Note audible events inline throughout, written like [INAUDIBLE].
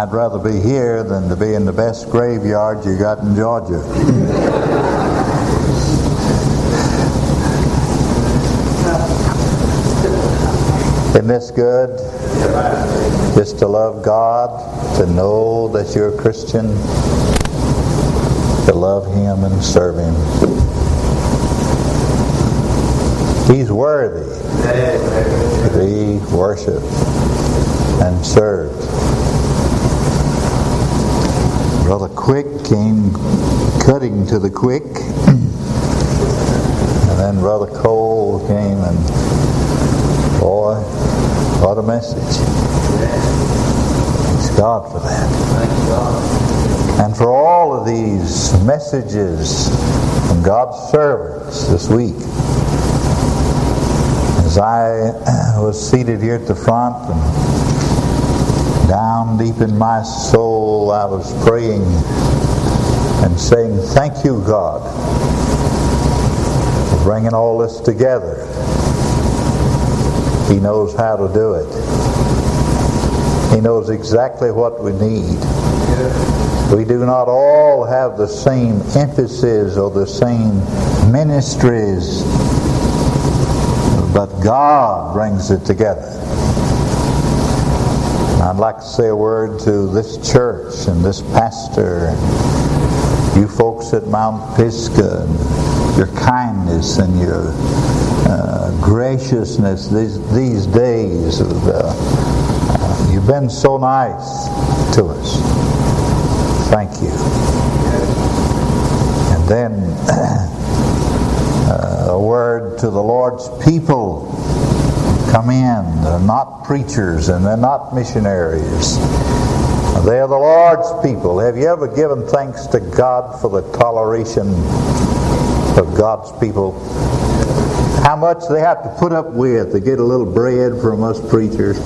I'd rather be here than to be in the best graveyard you got in Georgia. Isn't this good? Just to love God, to know that you're a Christian, to love Him and serve Him. He's worthy to be worshiped and served. Brother Quick came cutting to the quick, and then Brother Cole came and boy, what a message. Thanks God for that. And for all of these messages from God's servants this week. As I was seated here at the front and down deep in my soul, I was praying and saying, Thank you, God, for bringing all this together. He knows how to do it. He knows exactly what we need. We do not all have the same emphasis or the same ministries, but God brings it together. I'd like to say a word to this church and this pastor and you folks at Mount Pisgah and your kindness and your uh, graciousness these, these days. Of, uh, you've been so nice to us. Thank you. And then [CLEARS THROAT] uh, a word to the Lord's people. Come in. They're not preachers and they're not missionaries. They are the Lord's people. Have you ever given thanks to God for the toleration of God's people? How much they have to put up with to get a little bread from us preachers. [LAUGHS]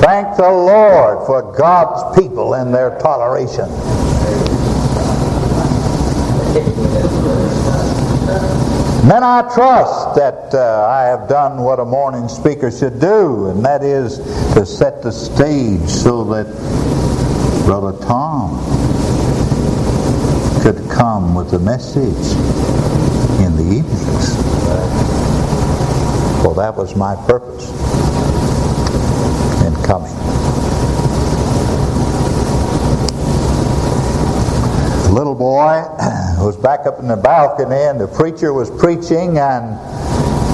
Thank the Lord for God's people and their toleration. Then I trust that uh, I have done what a morning speaker should do, and that is to set the stage so that Brother Tom could come with the message in the evenings. Well, that was my purpose in coming. Little boy [CLEARS THROAT] was back up in the balcony, and the preacher was preaching, and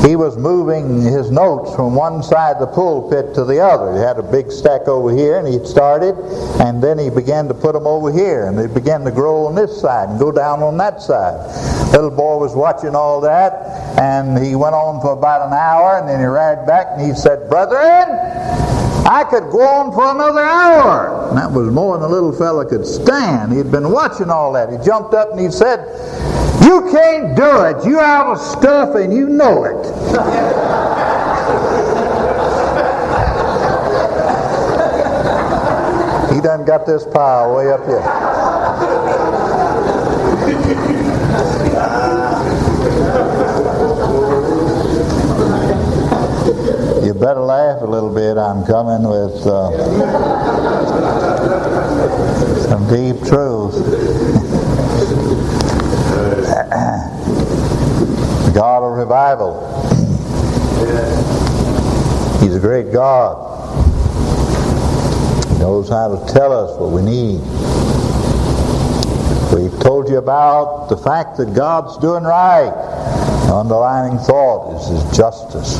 he was moving his notes from one side of the pulpit to the other. He had a big stack over here, and he started, and then he began to put them over here, and they began to grow on this side and go down on that side. Little boy was watching all that, and he went on for about an hour, and then he ran back and he said, Brethren, I could go on for another hour. And that was more than the little fella could stand. He'd been watching all that. He jumped up and he said, You can't do it. You out of stuff and you know it. [LAUGHS] he done got this pile way up here. Better laugh a little bit. I'm coming with uh, some deep truth. [COUGHS] God of revival. He's a great God. He knows how to tell us what we need. We've told you about the fact that God's doing right. The underlining thought is His justice.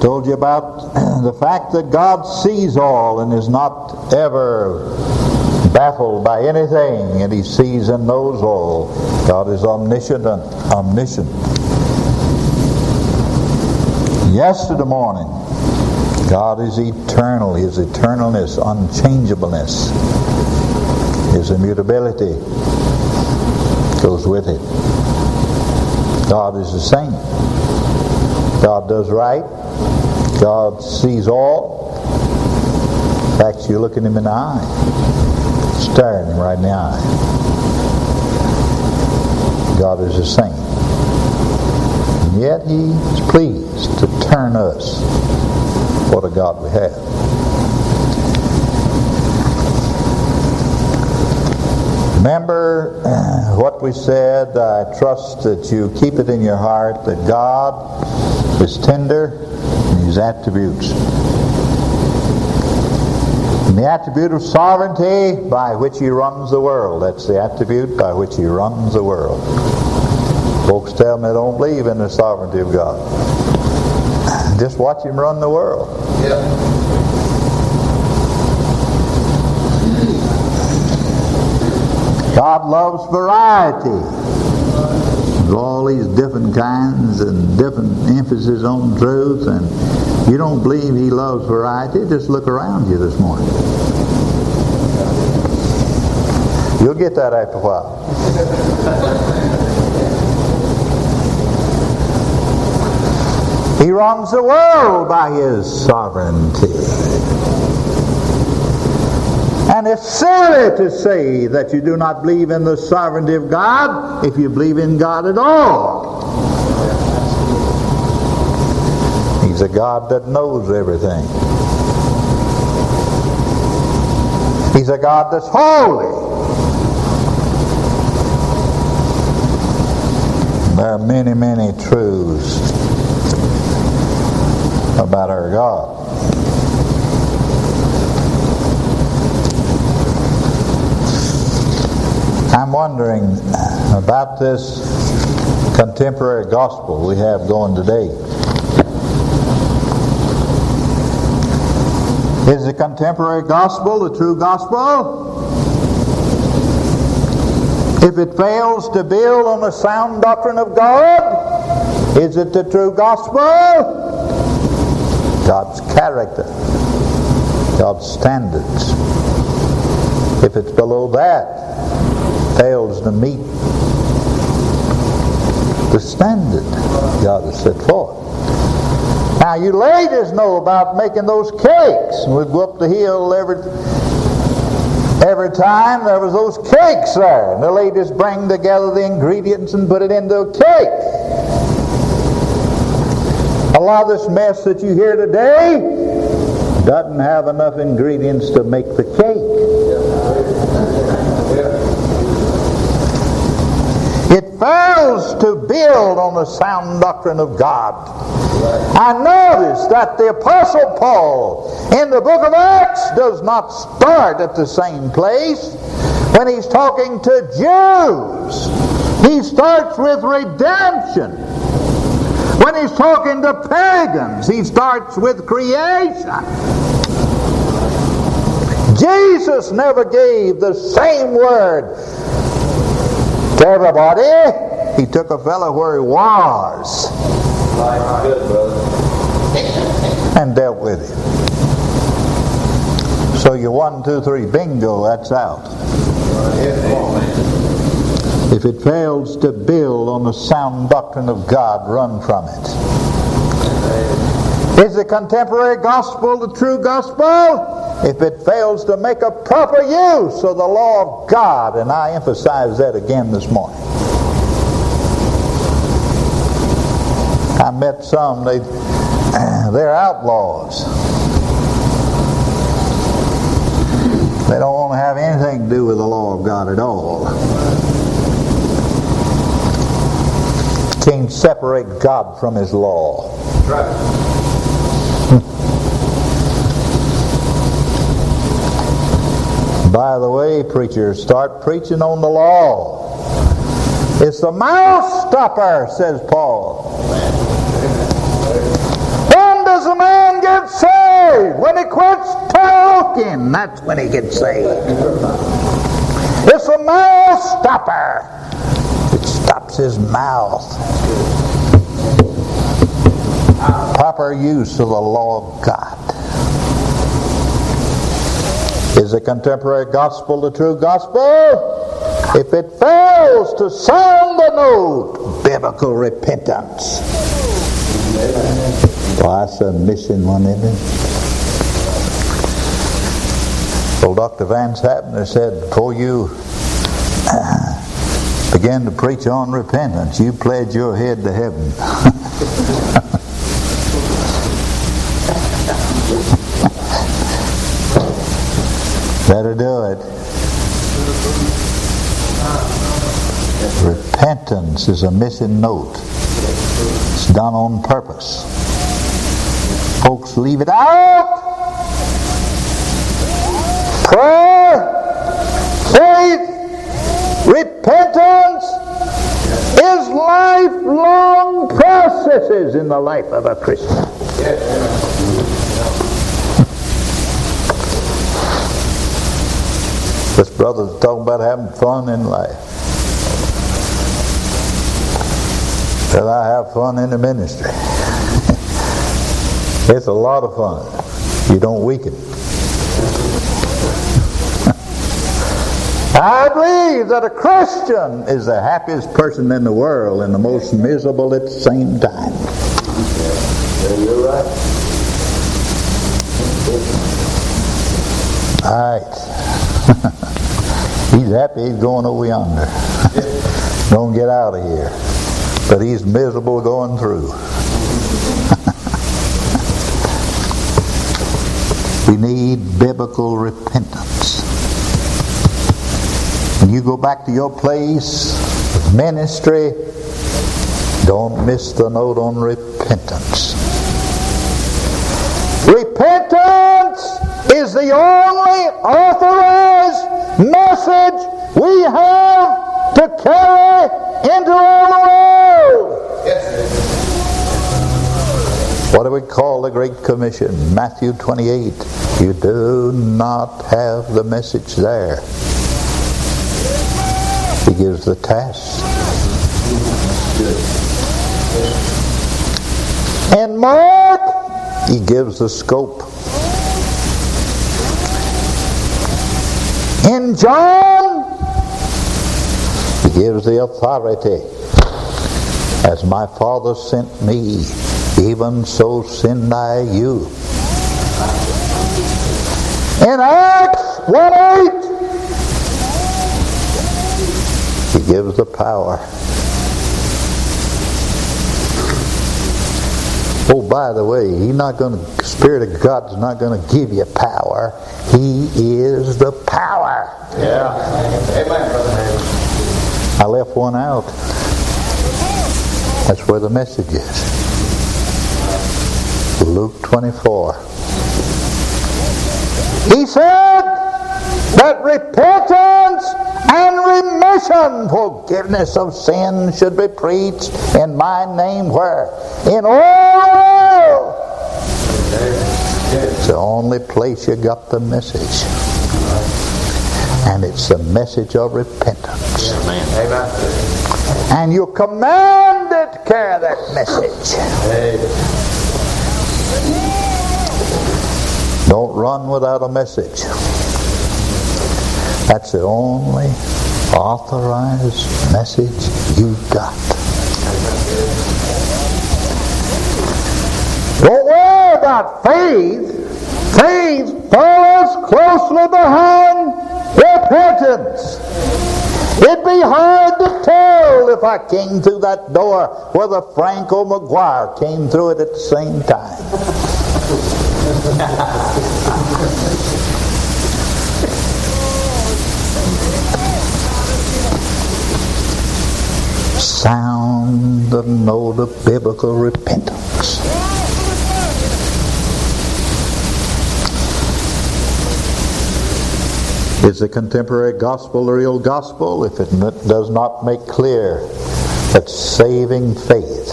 Told you about [CLEARS THROAT] the fact that God sees all and is not ever baffled by anything, and He sees and knows all. God is omniscient and omniscient. Yesterday morning, God is eternal. His eternalness, unchangeableness, His immutability goes with it. God is the same. God does right. God sees all. In fact, you're looking him in the eye, staring him right in the eye. God is the same. And yet He is pleased to turn us. What a God we have. Remember [CLEARS THROAT] what we said. I trust that you keep it in your heart that God is tender His attributes. And the attribute of sovereignty by which He runs the world. That's the attribute by which He runs the world. Folks tell me they don't believe in the sovereignty of God. Just watch Him run the world. Yeah. God loves variety. All these different kinds and different emphasis on truth, and you don't believe He loves variety, just look around you this morning. You'll get that after a while. He runs the world by His sovereignty. And it's silly to say that you do not believe in the sovereignty of God if you believe in God at all. He's a God that knows everything. He's a God that's holy. There are many, many truths about our God. I'm wondering uh, about this contemporary gospel we have going today. Is the contemporary gospel the true gospel? If it fails to build on the sound doctrine of God, is it the true gospel? God's character, God's standards. If it's below that, fails to meet the standard God has set forth. Now, you ladies know about making those cakes. We'd go up the hill every every time there was those cakes there. And the ladies bring together the ingredients and put it into a cake. A lot of this mess that you hear today doesn't have enough ingredients to make the cake. It fails to build on the sound doctrine of God. I notice that the Apostle Paul in the book of Acts does not start at the same place when he's talking to Jews. He starts with redemption. When he's talking to pagans, he starts with creation. Jesus never gave the same word to everybody. He took a fellow where he was and dealt with him. So you one, two, three, bingo, that's out. If it fails to build on the sound doctrine of God, run from it. Is the contemporary gospel the true gospel? If it fails to make a proper use of the law of God. And I emphasize that again this morning. I met some, they, [CLEARS THROAT] they're outlaws. They don't want to have anything to do with the law of God at all. Can't separate God from His law. Right. By the way, preachers, start preaching on the law. It's the mouth stopper, says Paul. When does a man get saved? When he quits talking, that's when he gets saved. It's a mouth stopper. It stops his mouth. Proper use of the law of God. Is the contemporary gospel the true gospel? If it fails to sound the note, biblical repentance. Well, that's a missing one, isn't it? Well, Dr. Vance Havner said, before you [CLEARS THROAT] begin to preach on repentance, you pledge your head to heaven. [LAUGHS] Better do it. Repentance is a missing note. It's done on purpose. Folks leave it out. Prayer, faith, repentance is lifelong processes in the life of a Christian. This brother's talking about having fun in life. Said I have fun in the ministry. [LAUGHS] it's a lot of fun. You don't weaken. [LAUGHS] I believe that a Christian is the happiest person in the world and the most miserable at the same time. Yeah, you're right. All right. [LAUGHS] he's happy he's going over yonder. [LAUGHS] Don't get out of here. But he's miserable going through. [LAUGHS] we need biblical repentance. When you go back to your place of ministry, don't miss the note on repentance. Repentance is the only authorized message we have to carry into all the world. What do we call the Great Commission? Matthew 28. You do not have the message there. He gives the task. And Mark, he gives the scope. In John, he gives the authority. As my Father sent me, even so send I you. In Acts 1 8, he gives the power. Oh, by the way, he's not going to, Spirit of God's not going to give you power. He is the power. Yeah. Amen, brother. I left one out. That's where the message is. Luke 24. He said that repentance and remission, forgiveness of sin should be preached in my name where? In all the world. It's the only place you got the message. And it's the message of repentance. Amen. And you're commanded to carry that message. Don't run without a message. That's the only authorized message you've got. Don't worry about faith. Faith follows closely behind repentance. It'd be hard to tell if I came through that door whether Frank or McGuire came through it at the same time. [LAUGHS] Sound the note of biblical repentance. Is the contemporary gospel the real gospel if it does not make clear that saving faith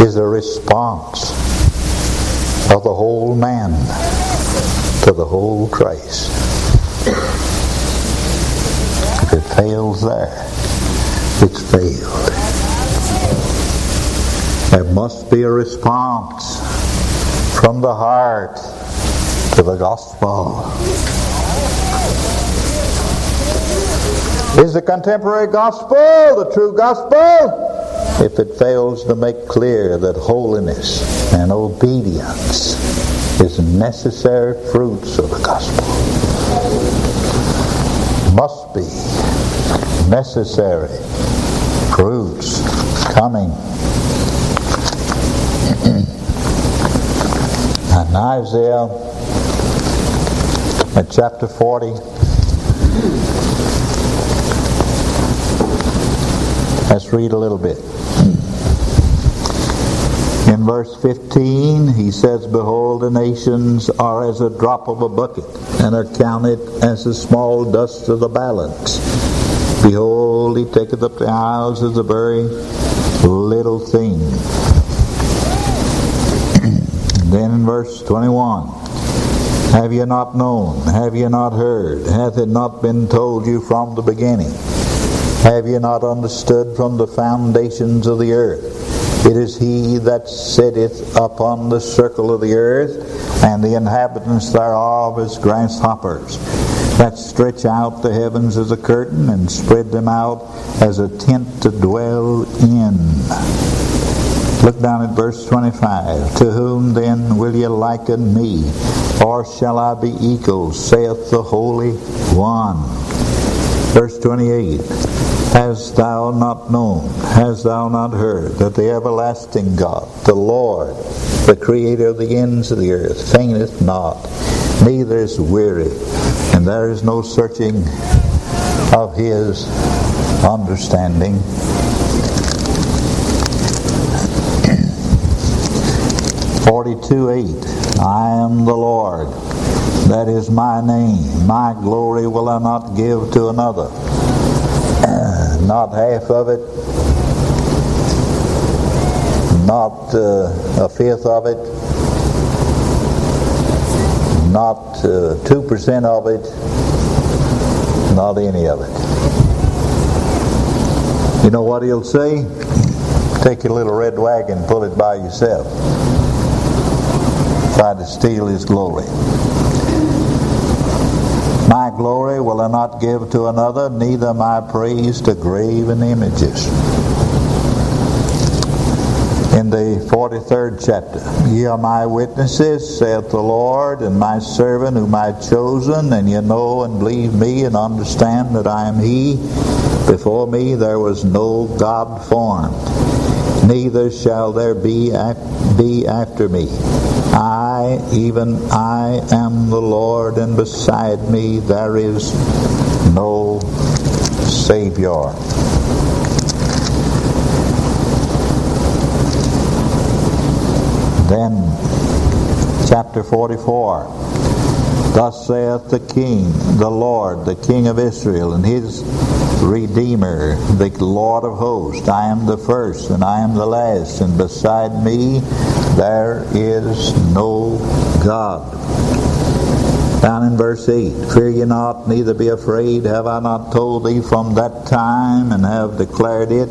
is a response of the whole man to the whole Christ? If it fails there, it's failed. There must be a response from the heart to the gospel. Is the contemporary gospel the true gospel? If it fails to make clear that holiness and obedience is necessary fruits of the gospel, must be necessary fruits coming. [CLEARS THROAT] and Isaiah at chapter 40. Let's read a little bit. In verse 15, he says, Behold, the nations are as a drop of a bucket, and are counted as the small dust of the balance. Behold, he taketh up the isles as a very little thing. [CLEARS THROAT] then in verse 21, Have you not known? Have you not heard? Hath it not been told you from the beginning? Have you not understood from the foundations of the earth? It is he that sitteth upon the circle of the earth, and the inhabitants thereof as grasshoppers, that stretch out the heavens as a curtain, and spread them out as a tent to dwell in. Look down at verse 25. To whom then will ye liken me? Or shall I be equal, saith the Holy One? Verse 28. Hast thou not known, hast thou not heard, that the everlasting God, the Lord, the Creator of the ends of the earth, fainteth not, neither is weary, and there is no searching of his understanding. Forty-two eight. I am the Lord. That is my name. My glory will I not give to another [CLEARS THROAT] not half of it, not uh, a fifth of it, not uh, 2% of it, not any of it. You know what he'll say? Take your little red wagon, pull it by yourself. Try to steal his glory. My glory will I not give to another, neither my praise to graven images. In the 43rd chapter, Ye are my witnesses, saith the Lord, and my servant whom I have chosen, and ye know and believe me, and understand that I am He. Before me there was no God formed, neither shall there be, be after me. I, even I, am the Lord, and beside me there is no Savior. Then, chapter 44. Thus saith the King, the Lord, the King of Israel, and his Redeemer, the Lord of hosts. I am the first, and I am the last, and beside me there is no God. Down in verse 8, Fear ye not, neither be afraid. Have I not told thee from that time, and have declared it?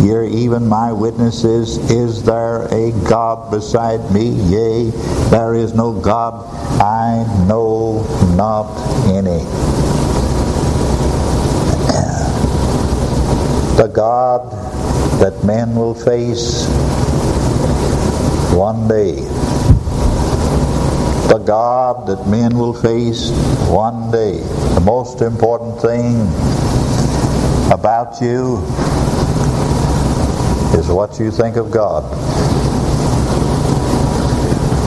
Ye are even my witnesses. Is there a God beside me? Yea, there is no God. I know not any. [CLEARS THROAT] The God that men will face one day. The God that men will face one day. The most important thing about you is what you think of God.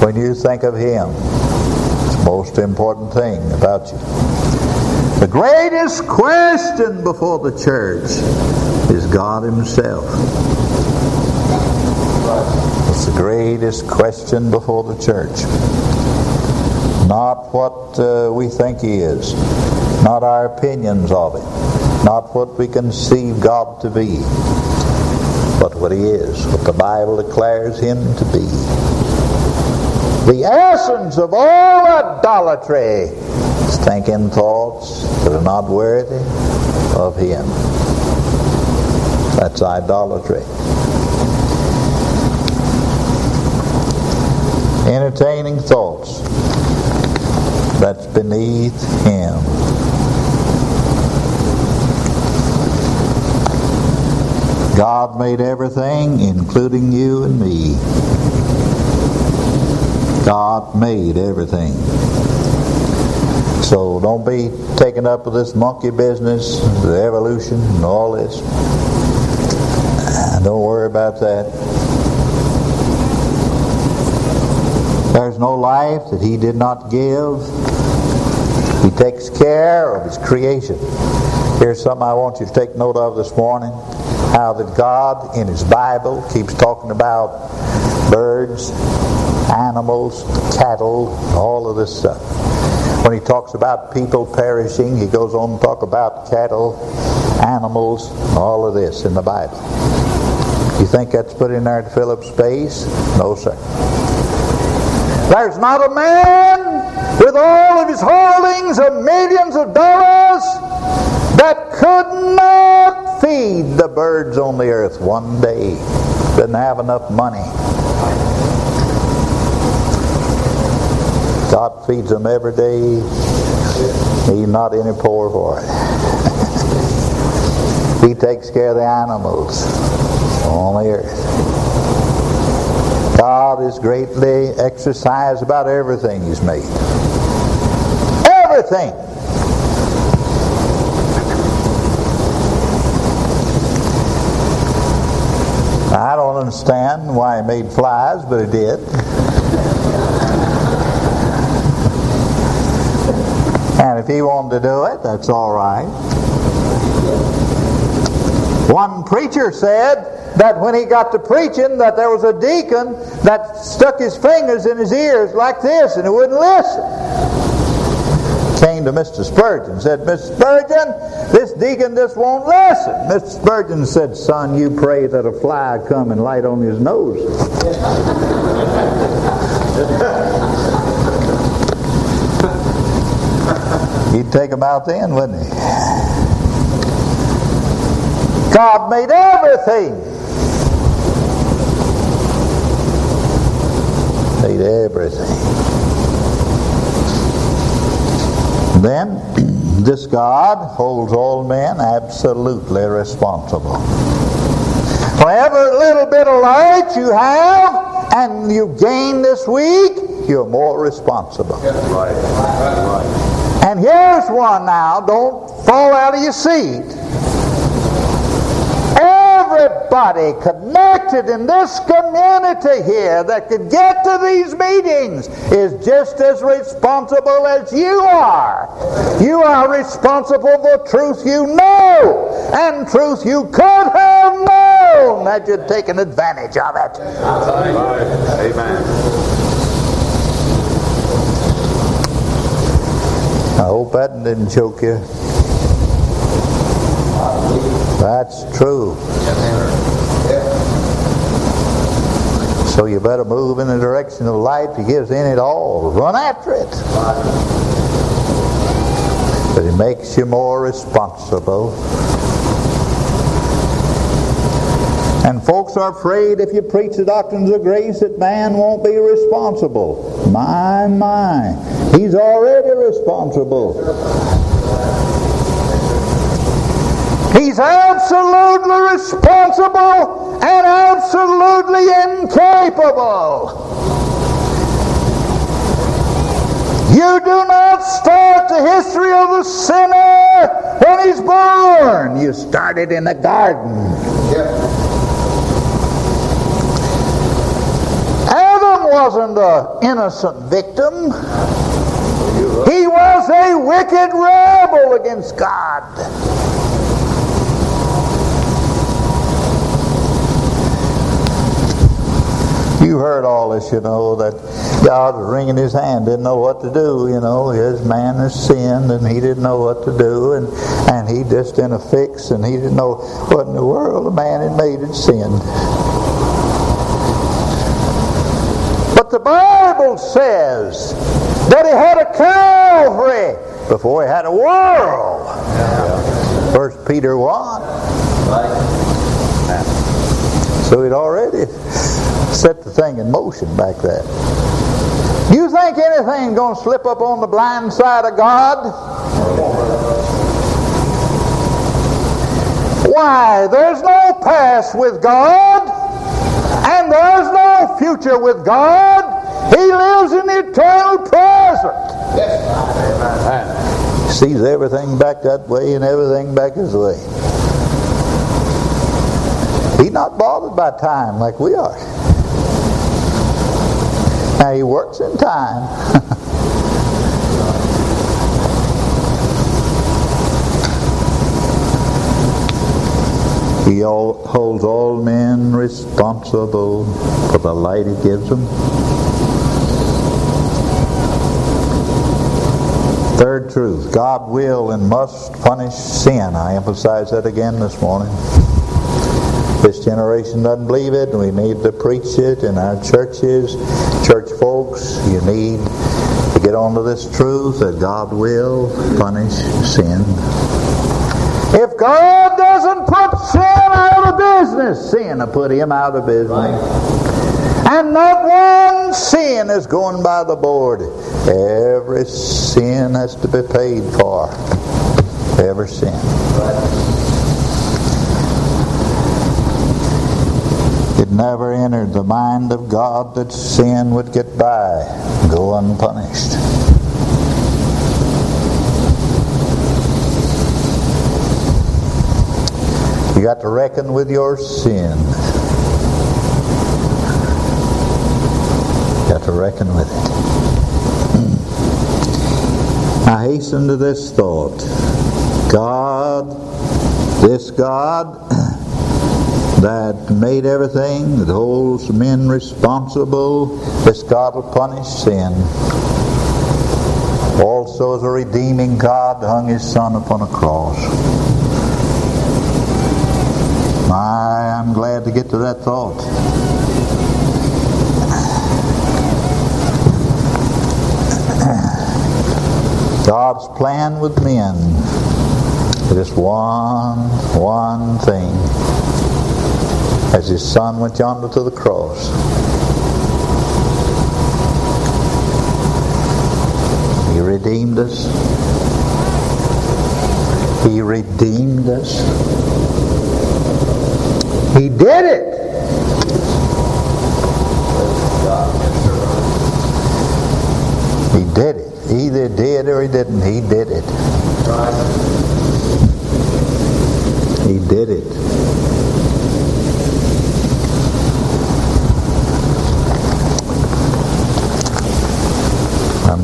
When you think of Him, it's the most important thing about you. The greatest question before the church is God Himself. It's the greatest question before the church. Not what uh, we think He is, not our opinions of Him, not what we conceive God to be but what he is, what the Bible declares him to be. The essence of all idolatry is thinking thoughts that are not worthy of him. That's idolatry. Entertaining thoughts that's beneath him. God made everything, including you and me. God made everything. So don't be taken up with this monkey business, the evolution, and all this. Ah, don't worry about that. There's no life that He did not give. He takes care of his creation. Here's something I want you to take note of this morning. How that God in his Bible keeps talking about birds, animals, cattle, all of this stuff. When he talks about people perishing, he goes on to talk about cattle, animals, all of this in the Bible. You think that's put in there to fill up space? No, sir. There's not a man with all of his holdings of millions of dollars that could not feed the birds on the earth one day. Didn't have enough money. God feeds them every day. He's not any poor for it. [LAUGHS] he takes care of the animals on the earth. God is greatly exercised about everything He's made. Everything. I don't understand why He made flies, but He did. And if he wanted to do it, that's all right. One preacher said that when he got to preaching that there was a deacon that stuck his fingers in his ears like this and he wouldn't listen. Came to Mr. Spurgeon said, Mr. Spurgeon, this deacon just won't listen. Mr. Spurgeon said, Son, you pray that a fly come and light on his nose. [LAUGHS] He'd take them out then, wouldn't he? God made everything. Everything. Then, this God holds all men absolutely responsible. For every little bit of light you have and you gain this week, you're more responsible. That's Right. That's Right. And here's one now, don't fall out of your seat. Everybody connected in this community here that could get to these meetings is just as responsible as you are. You are responsible for truth you know and truth you could have known had you taken advantage of it. Amen. I hope that didn't choke you. That's true. So you better move in the direction of light He gives in it all. Run after it. But it makes you more responsible. And folks are afraid if you preach the doctrines of grace that man won't be responsible. My, my. He's already responsible. He's absolutely responsible and absolutely incapable. You do not start the history of the sinner when he's born. You start it in the garden. Yeah. Adam wasn't an innocent victim. He was a wicked rebel against God. You heard all this, you know, that God was wringing his hand, didn't know what to do, you know. His man has sinned and he didn't know what to do, and, and he just in a fix and he didn't know what in the world the man had made had sinned. But the Bible says that he had a Calvary before he had a world. First Peter 1. So he'd already set the thing in motion back then. You think anything's going to slip up on the blind side of God? Why? There's no past with God, and there's no future with God. He lives in the eternal present. He sees everything back that way and everything back his way. He's not bothered by time like we are. He works in time. [LAUGHS] he all, holds all men responsible for the light he gives them. Third truth God will and must punish sin. I emphasize that again this morning. This generation doesn't believe it, and we need to preach it in our churches. Church folks, you need to get onto this truth that God will punish sin. If God doesn't put sin out of business, sin will put him out of business. Right. And not one sin is going by the board. Every sin has to be paid for. Every sin. Right. It never entered the mind of God that sin would get by, go unpunished. You got to reckon with your sin. You got to reckon with it. Hmm. I hasten to this thought. God, this God, that made everything, that holds men responsible, this God will punish sin. Also, as a redeeming God, hung his Son upon a cross. I'm glad to get to that thought. God's plan with men is one, one thing as his son went yonder to the cross. He redeemed us. He redeemed us. He did it. He did it. He either did or he didn't. He did it. He did it.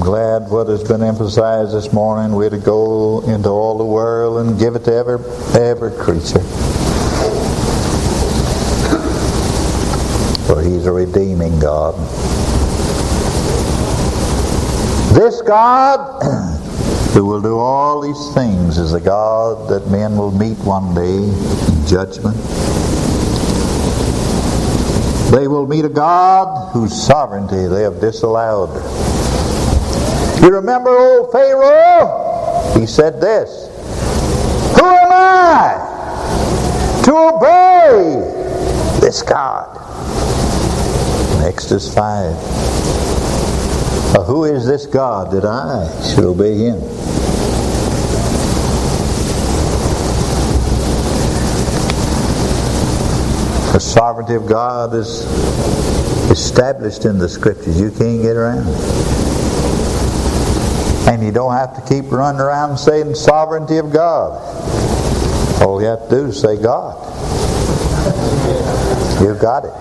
Glad what has been emphasized this morning. We're to go into all the world and give it to every, every creature. For He's a redeeming God. This God [CLEARS THROAT] who will do all these things is the God that men will meet one day in judgment. They will meet a God whose sovereignty they have disallowed. You remember old Pharaoh? He said this Who am I to obey this God? Exodus 5. Uh, who is this God that I should obey him? The sovereignty of God is established in the scriptures. You can't get around it. And you don't have to keep running around saying sovereignty of God. All you have to do is say God. You've got it.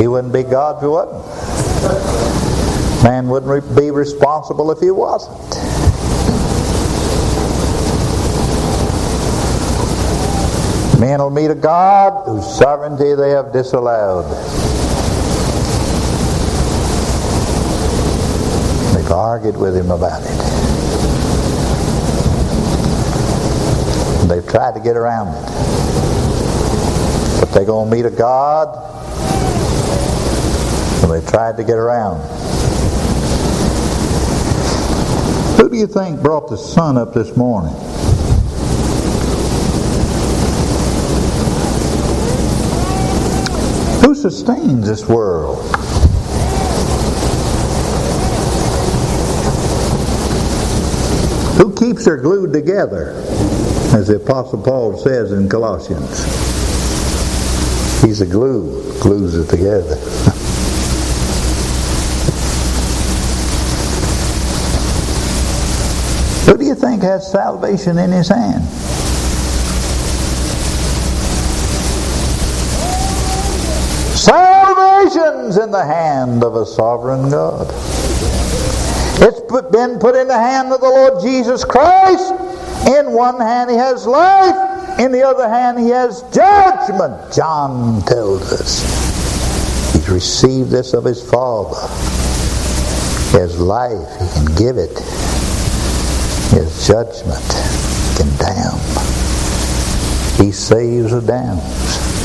He wouldn't be God if he wasn't. Man wouldn't be responsible if he wasn't. Men will meet a God whose sovereignty they have disallowed. Argued with him about it. They've tried to get around it. But they're going to meet a God, and they tried to get around. Who do you think brought the sun up this morning? Who sustains this world? Who keeps her glued together? As the Apostle Paul says in Colossians. He's a glue, glues it together. [LAUGHS] Who do you think has salvation in his hand? Salvation's in the hand of a sovereign God. It's been put in the hand of the Lord Jesus Christ. In one hand he has life, in the other hand, he has judgment, John tells us. He's received this of his Father. He has life, he can give it. Has judgment, he can damn. He saves or damns.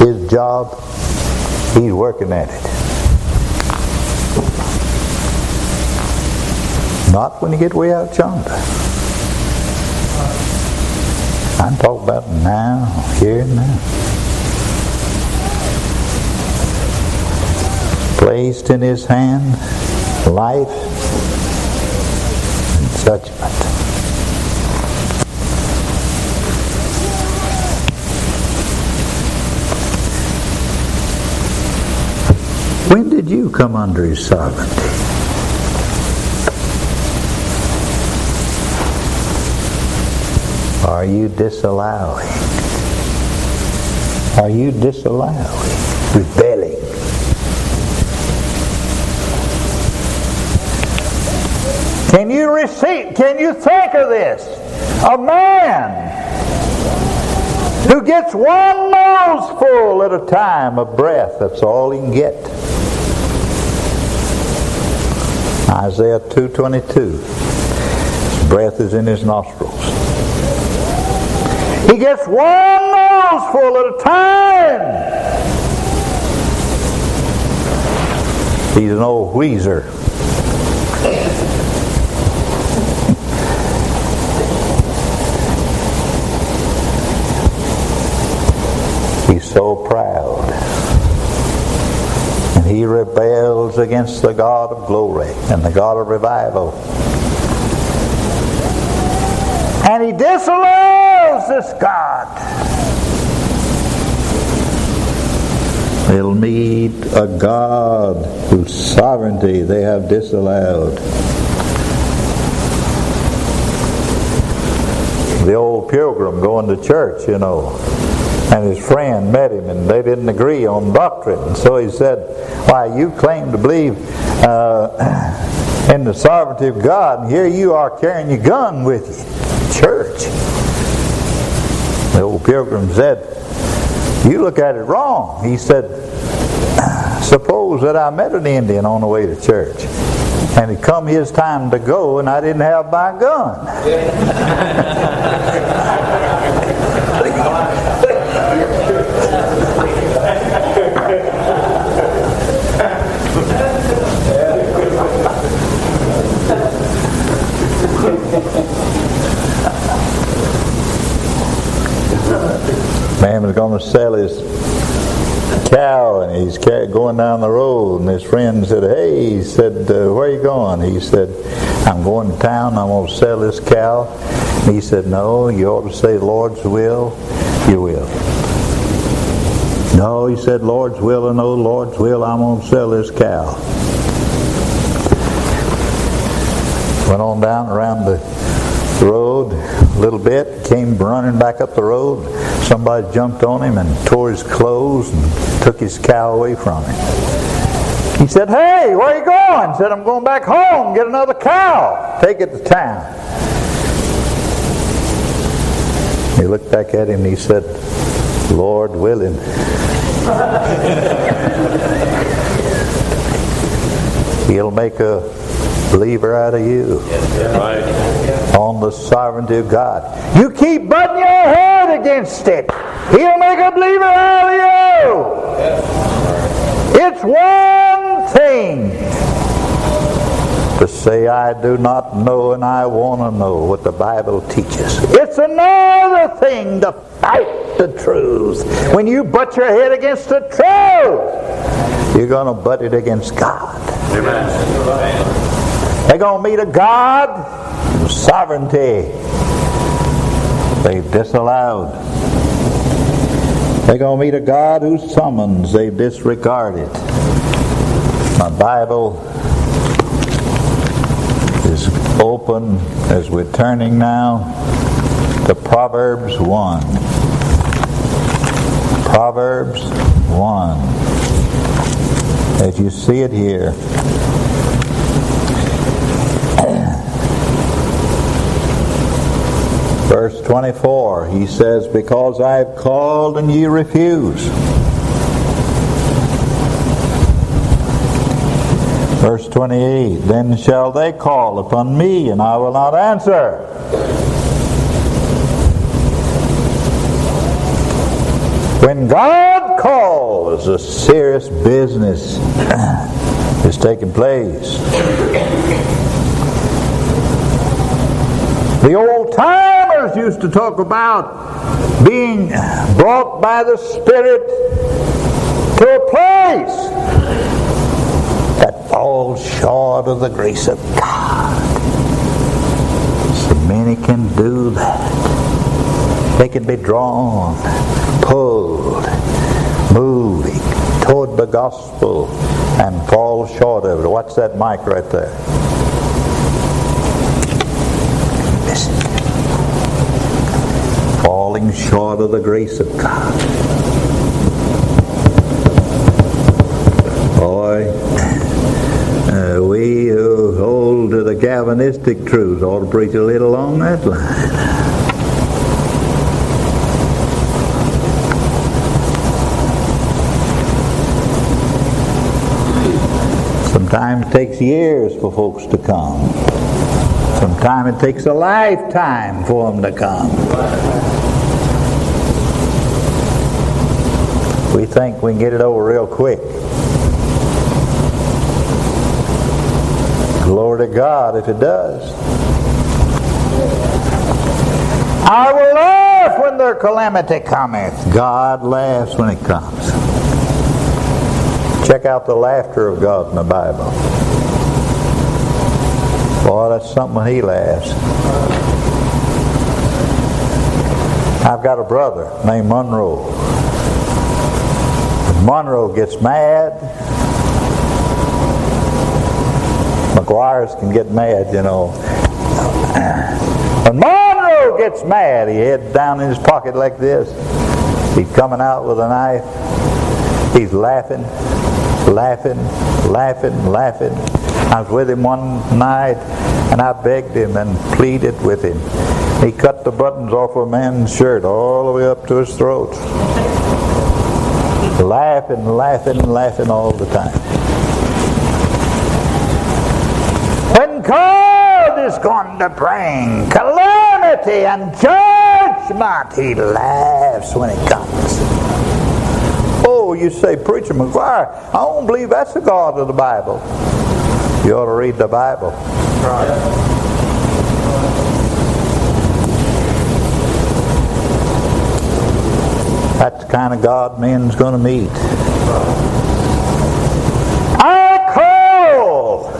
his job, it. Not when you get way out yonder. I'm talking about now, here and now. Placed in his hand life and judgment. When did you come under his sovereignty? Are you disallowing? Are you disallowing? Rebelling? Can you receive? Can you think of this? A man who gets one noseful at a time of breath. That's all he can get. Isaiah 2.22. His breath is in his nostrils. He gets one noseful at a time. He's an old wheezer. He's so proud. And he rebels against the God of glory and the God of revival. And he disallows this God. They'll meet a God whose sovereignty they have disallowed. The old pilgrim going to church, you know, and his friend met him and they didn't agree on doctrine. So he said, Why, you claim to believe uh, [CLEARS THROAT] in the sovereignty of God, and here you are carrying your gun with you. Church. The old pilgrim said, You look at it wrong. He said, [CLEARS THROAT] Suppose that I met an Indian on the way to church. And it come his time to go, and I didn't have my gun. [LAUGHS] Man was going to sell his cow and he's going down the road. And his friend said hey he said uh, where are you going? He said i'm going to town. I'm going to sell this cow. He said no you ought to say lord's will you will. No he said lord's will or no lord's will i'm going to sell this cow. Went on down around the road a little bit came running back up the road somebody jumped on him and tore his clothes and took his cow away from him. He said, Hey, where are you going? He said, I'm going back home, get another cow, take it to town. He looked back at him and he said, Lord willing. [LAUGHS] He'll make a believer out of you. Right. On the sovereignty of God. You keep butting your head against it. He'll make a believer out of you. It's one thing to say, I do not know and I want to know what the Bible teaches. It's another thing to fight the truth. When you butt your head against the truth, you're going to butt it against God. Amen. They're going to meet a God sovereignty they've disallowed. They're going to meet a God whose summons they've disregarded. My Bible is open as we're turning now to Proverbs 1. Proverbs 1. As you see it here. Verse 24, he says, Because I have called and ye refuse. Verse 28, Then shall they call upon me, and I will not answer. When God calls, a serious business [CLEARS THROAT] is taking place. The old used to talk about being brought by the Spirit to a place that falls short of the grace of God. So many can do that. They can be drawn, pulled, moving toward the gospel and fall short of it. Watch that mic right there. Listen. Short of the grace of God. Boy, uh, we who hold to the Calvinistic truths ought to preach a little along that line. Sometimes it takes years for folks to come. Sometimes it takes a lifetime for them to come. Think we can get it over real quick. Glory to God if it does. I will laugh when their calamity cometh. God laughs when it comes. Check out the laughter of God in the Bible. Boy, that's something when he laughs. I've got a brother named Monroe. Monroe gets mad, McGuire's can get mad, you know. When Monroe gets mad, he heads down in his pocket like this. He's coming out with a knife. He's laughing, laughing, laughing, laughing. I was with him one night and I begged him and pleaded with him. He cut the buttons off a man's shirt all the way up to his throat. Laughing, laughing, laughing all the time. When God is going to bring calamity and judgment, he laughs when it comes. Oh, you say, Preacher McGuire, I don't believe that's the God of the Bible. You ought to read the Bible. That's the kind of God men's going to meet. I call,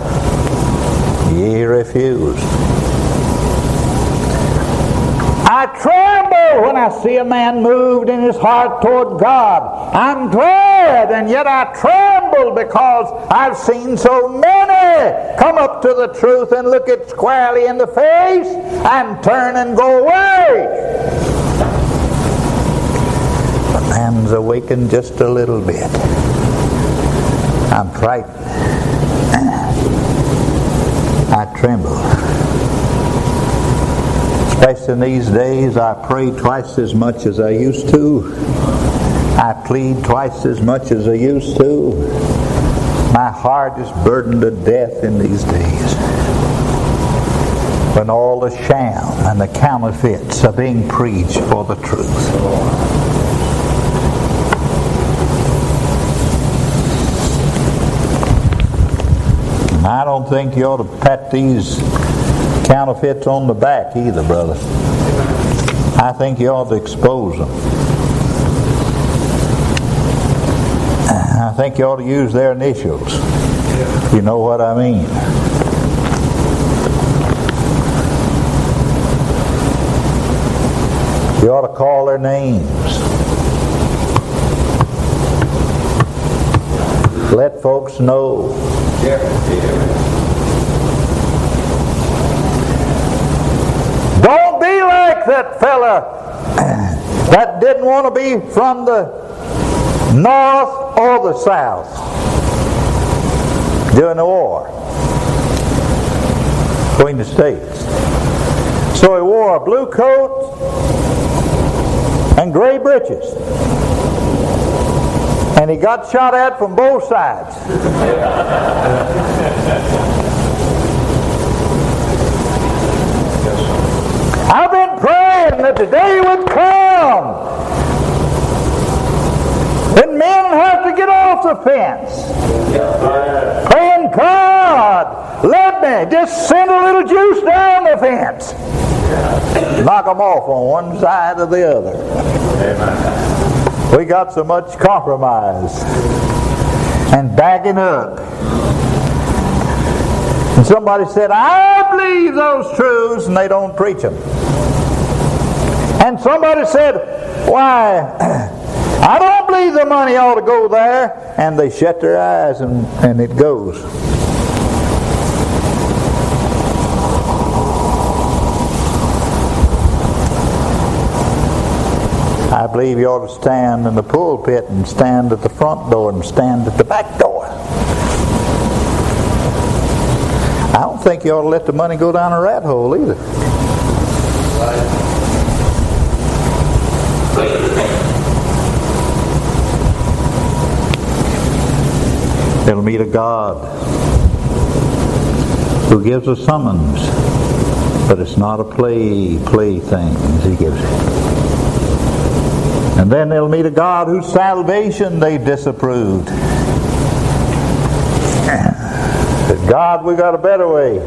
ye refuse. I tremble when I see a man moved in his heart toward God. I'm glad, and yet I tremble because I've seen so many come up to the truth and look it squarely in the face and turn and go away. Man's awakened just a little bit. I'm frightened. [CLEARS THROAT] I tremble. Especially in these days, I pray twice as much as I used to. I plead twice as much as I used to. My heart is burdened to death in these days. When all the sham and the counterfeits are being preached for the truth. I don't think you ought to pat these counterfeits on the back either, brother. I think you ought to expose them. I think you ought to use their initials. You know what I mean. You ought to call their names. Let folks know. Don't be like that fella [CLEARS THROAT] that didn't want to be from the north or the south during the war between the states. So he wore a blue coat and gray breeches. And he got shot at from both sides. I've been praying that the day would come when men have to get off the fence. Praying, God, let me just send a little juice down the fence. Knock them off on one side or the other. We got so much compromise and backing up. And somebody said, I believe those truths, and they don't preach them. And somebody said, Why, [CLEARS THROAT] I don't believe the money ought to go there. And they shut their eyes and, and it goes. I believe you ought to stand in the pulpit and stand at the front door and stand at the back door. I don't think you ought to let the money go down a rat hole either. It'll meet a God who gives a summons, but it's not a play play thing as he gives it. And then they'll meet a God whose salvation they disapproved. But God, we got a better way.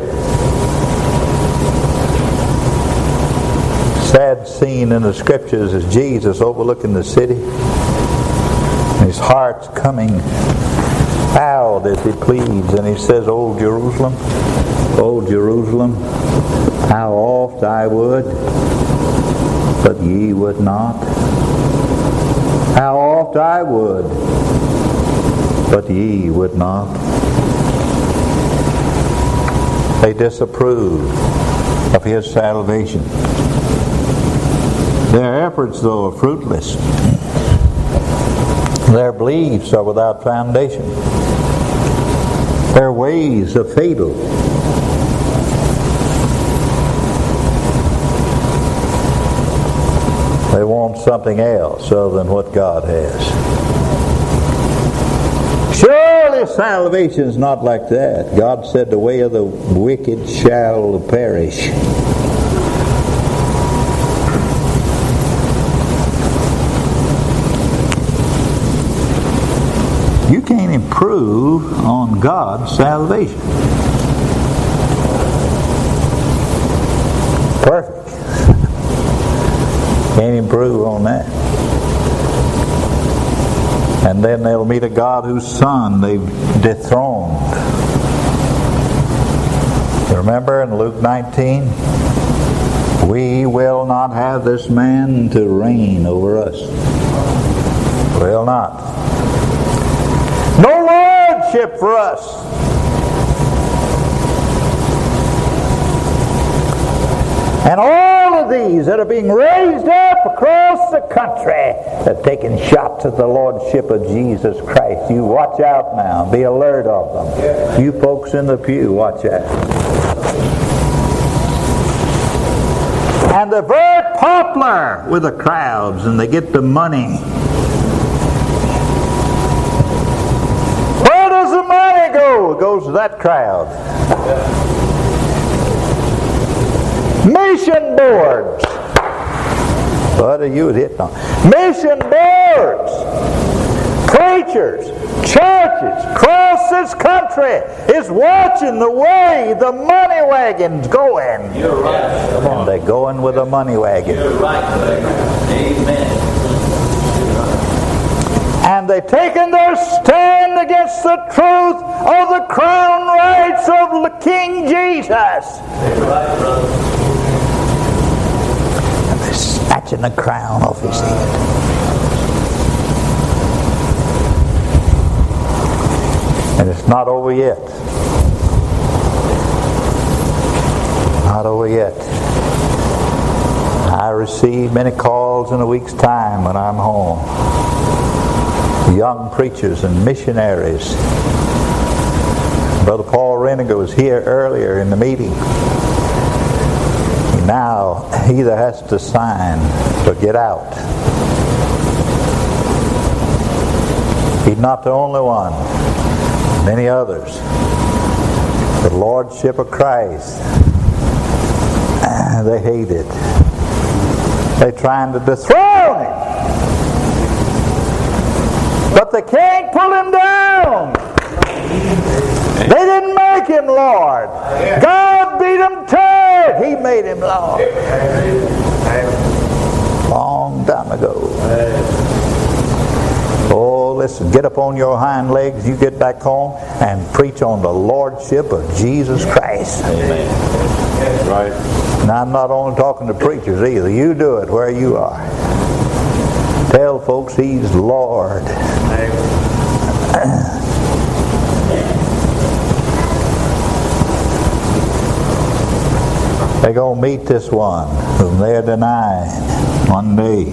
Sad scene in the scriptures is Jesus overlooking the city. His heart's coming out as he pleads, and he says, "Oh Jerusalem, oh Jerusalem, how oft I would, but ye would not." How oft I would, but ye would not. They disapprove of his salvation. Their efforts, though, are fruitless. Their beliefs are without foundation. Their ways are fatal. They want something else other than what God has. Surely salvation is not like that. God said, The way of the wicked shall perish. You can't improve on God's salvation. Perfect. Can't on that. And then they'll meet a God whose son they've dethroned. Remember in Luke 19? We will not have this man to reign over us. Will not. No lordship for us. And all these that are being raised up across the country that are taking shots at the Lordship of Jesus Christ. You watch out now. Be alert of them. You folks in the pew, watch out. And they're very popular with the crowds and they get the money. Where does the money go? It goes to that crowd. Mission boards. What are you hitting on? Mission boards. Preachers. churches across this country is watching the way the money wagon's going. You're right. Come on. they're going with the money wagon. You're right. Amen. And they've taken their stand against the truth of the crown rights of the King Jesus. You're right, brother. And they're the crown off his head. And it's not over yet. Not over yet. I receive many calls in a week's time when I'm home. Young preachers and missionaries. Brother Paul Reniger was here earlier in the meeting. Now he either has to sign or get out. He's not the only one. Many others. The Lordship of Christ. They hate it. They're trying to dethrone him. But they can't pull him down. They didn't make him Lord. God beat him to it. He made him Lord. Long time ago. Oh, listen, get up on your hind legs, you get back home, and preach on the Lordship of Jesus Christ. Amen. Right. Now, I'm not only talking to preachers either. You do it where you are. Tell folks He's Lord. [CLEARS THROAT] They're going to meet this one whom they're denying one day.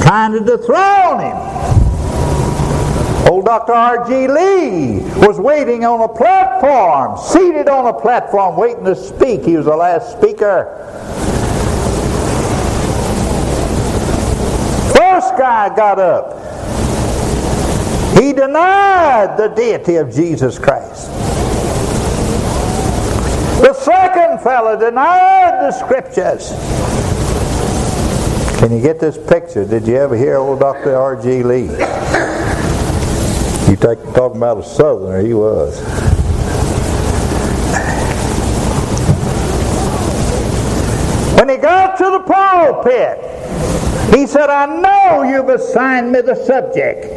Trying to dethrone him. Old Dr. R.G. Lee was waiting on a platform, seated on a platform, waiting to speak. He was the last speaker. First guy got up. He denied the deity of Jesus Christ. The second fellow denied the scriptures. Can you get this picture? Did you ever hear old Dr. R.G. Lee? You take, talking about a southerner, he was. When he got to the pulpit, he said, I know you've assigned me the subject.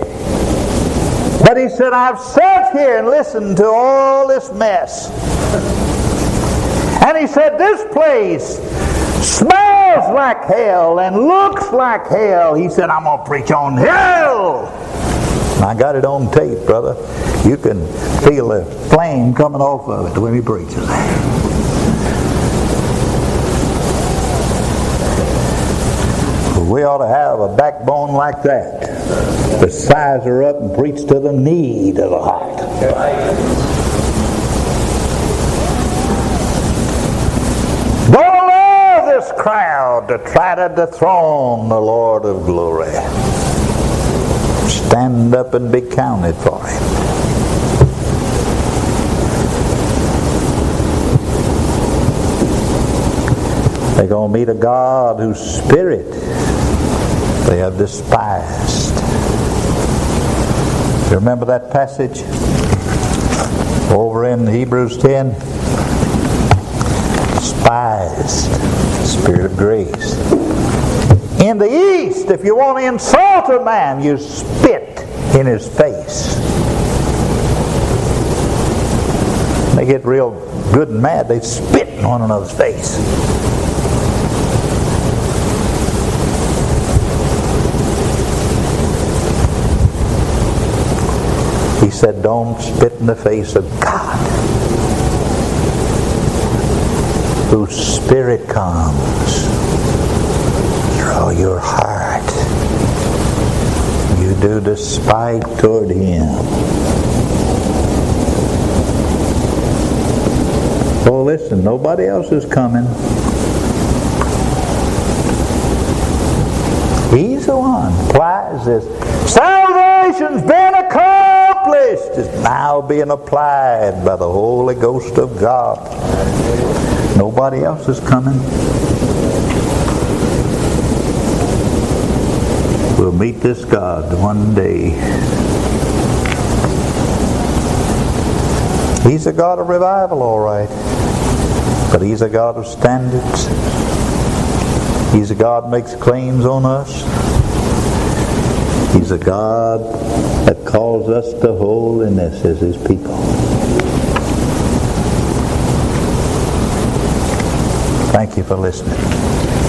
But he said, I've sat here and listened to all this mess. And he said, This place smells like hell and looks like hell. He said, I'm going to preach on hell. I got it on tape, brother. You can feel the flame coming off of it when he preaches. We ought to have a backbone like that. to size her up and preach to the need of the heart. Don't allow this crowd to try to dethrone the Lord of glory. Stand up and be counted for him. They're going to meet a God whose spirit they have despised. You remember that passage over in Hebrews 10? Despised spirit of grace. In the East, if you want to insult a man, you spit in his face. They get real good and mad, they spit in one another's face. He said, Don't spit in the face of God, whose spirit comes through your heart. You do despite toward Him. Oh, listen, nobody else is coming. He's the one. Why is this. Salvation's been accomplished. It's now being applied by the Holy Ghost of God. Nobody else is coming. We'll meet this God one day. He's a God of revival, all right. But He's a God of standards. He's a God makes claims on us. He's a God that calls us to holiness as His people. Thank you for listening.